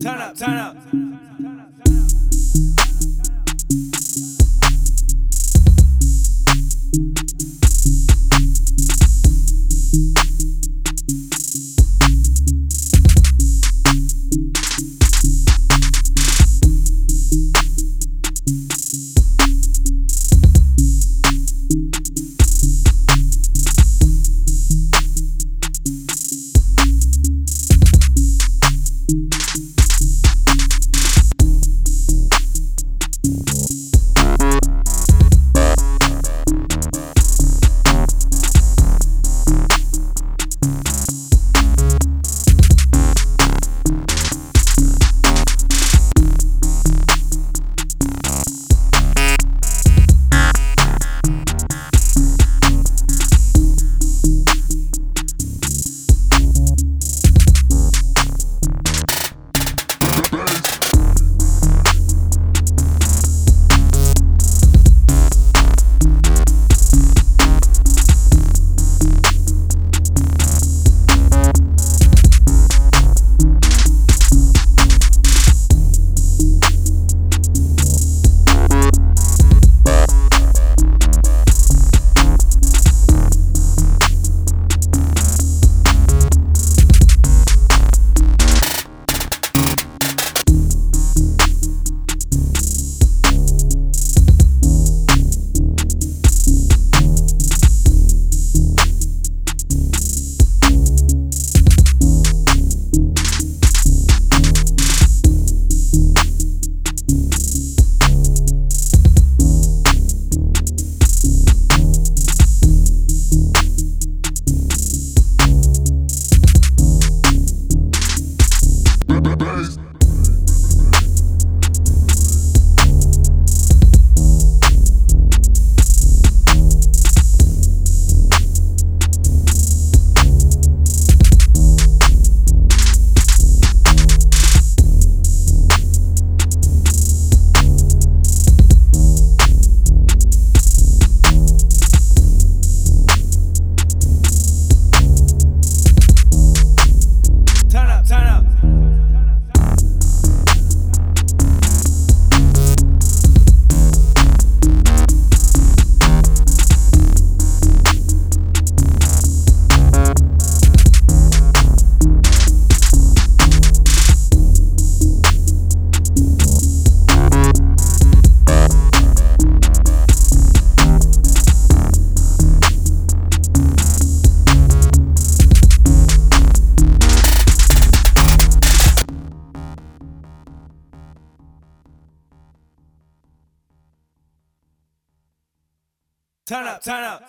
Turn up, turn up. Turn up, turn up.